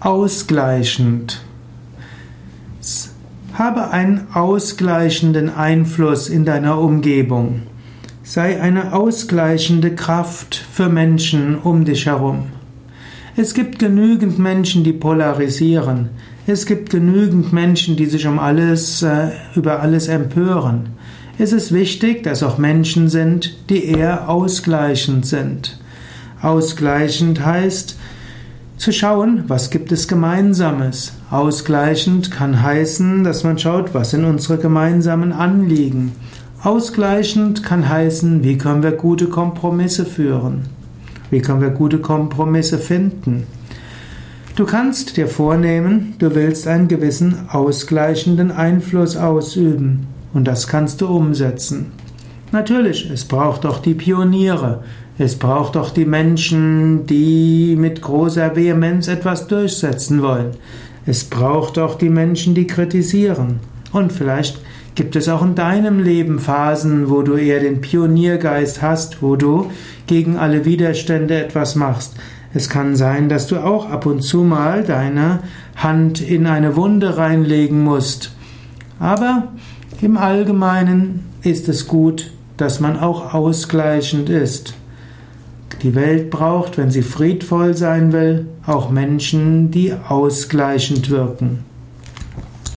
Ausgleichend. Habe einen ausgleichenden Einfluss in deiner Umgebung. Sei eine ausgleichende Kraft für Menschen um dich herum. Es gibt genügend Menschen, die polarisieren. Es gibt genügend Menschen, die sich um alles, äh, über alles empören. Es ist wichtig, dass auch Menschen sind, die eher ausgleichend sind. Ausgleichend heißt, zu schauen, was gibt es Gemeinsames. Ausgleichend kann heißen, dass man schaut, was sind unsere gemeinsamen Anliegen. Ausgleichend kann heißen, wie können wir gute Kompromisse führen? Wie können wir gute Kompromisse finden? Du kannst dir vornehmen, du willst einen gewissen ausgleichenden Einfluss ausüben und das kannst du umsetzen. Natürlich, es braucht auch die Pioniere, es braucht auch die Menschen, die mit großer Vehemenz etwas durchsetzen wollen. Es braucht auch die Menschen, die kritisieren. Und vielleicht Gibt es auch in deinem Leben Phasen, wo du eher den Pioniergeist hast, wo du gegen alle Widerstände etwas machst? Es kann sein, dass du auch ab und zu mal deine Hand in eine Wunde reinlegen musst. Aber im Allgemeinen ist es gut, dass man auch ausgleichend ist. Die Welt braucht, wenn sie friedvoll sein will, auch Menschen, die ausgleichend wirken.